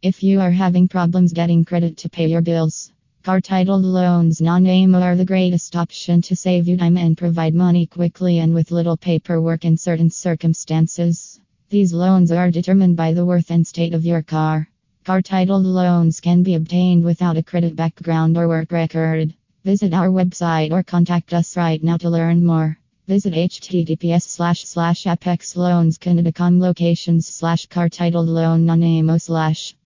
If you are having problems getting credit to pay your bills, car titled loans Nanaimo are the greatest option to save you time and provide money quickly and with little paperwork in certain circumstances. These loans are determined by the worth and state of your car. Car titled loans can be obtained without a credit background or work record. Visit our website or contact us right now to learn more. Visit https slash slash apexloanscanada.com locations slash car titled loan non slash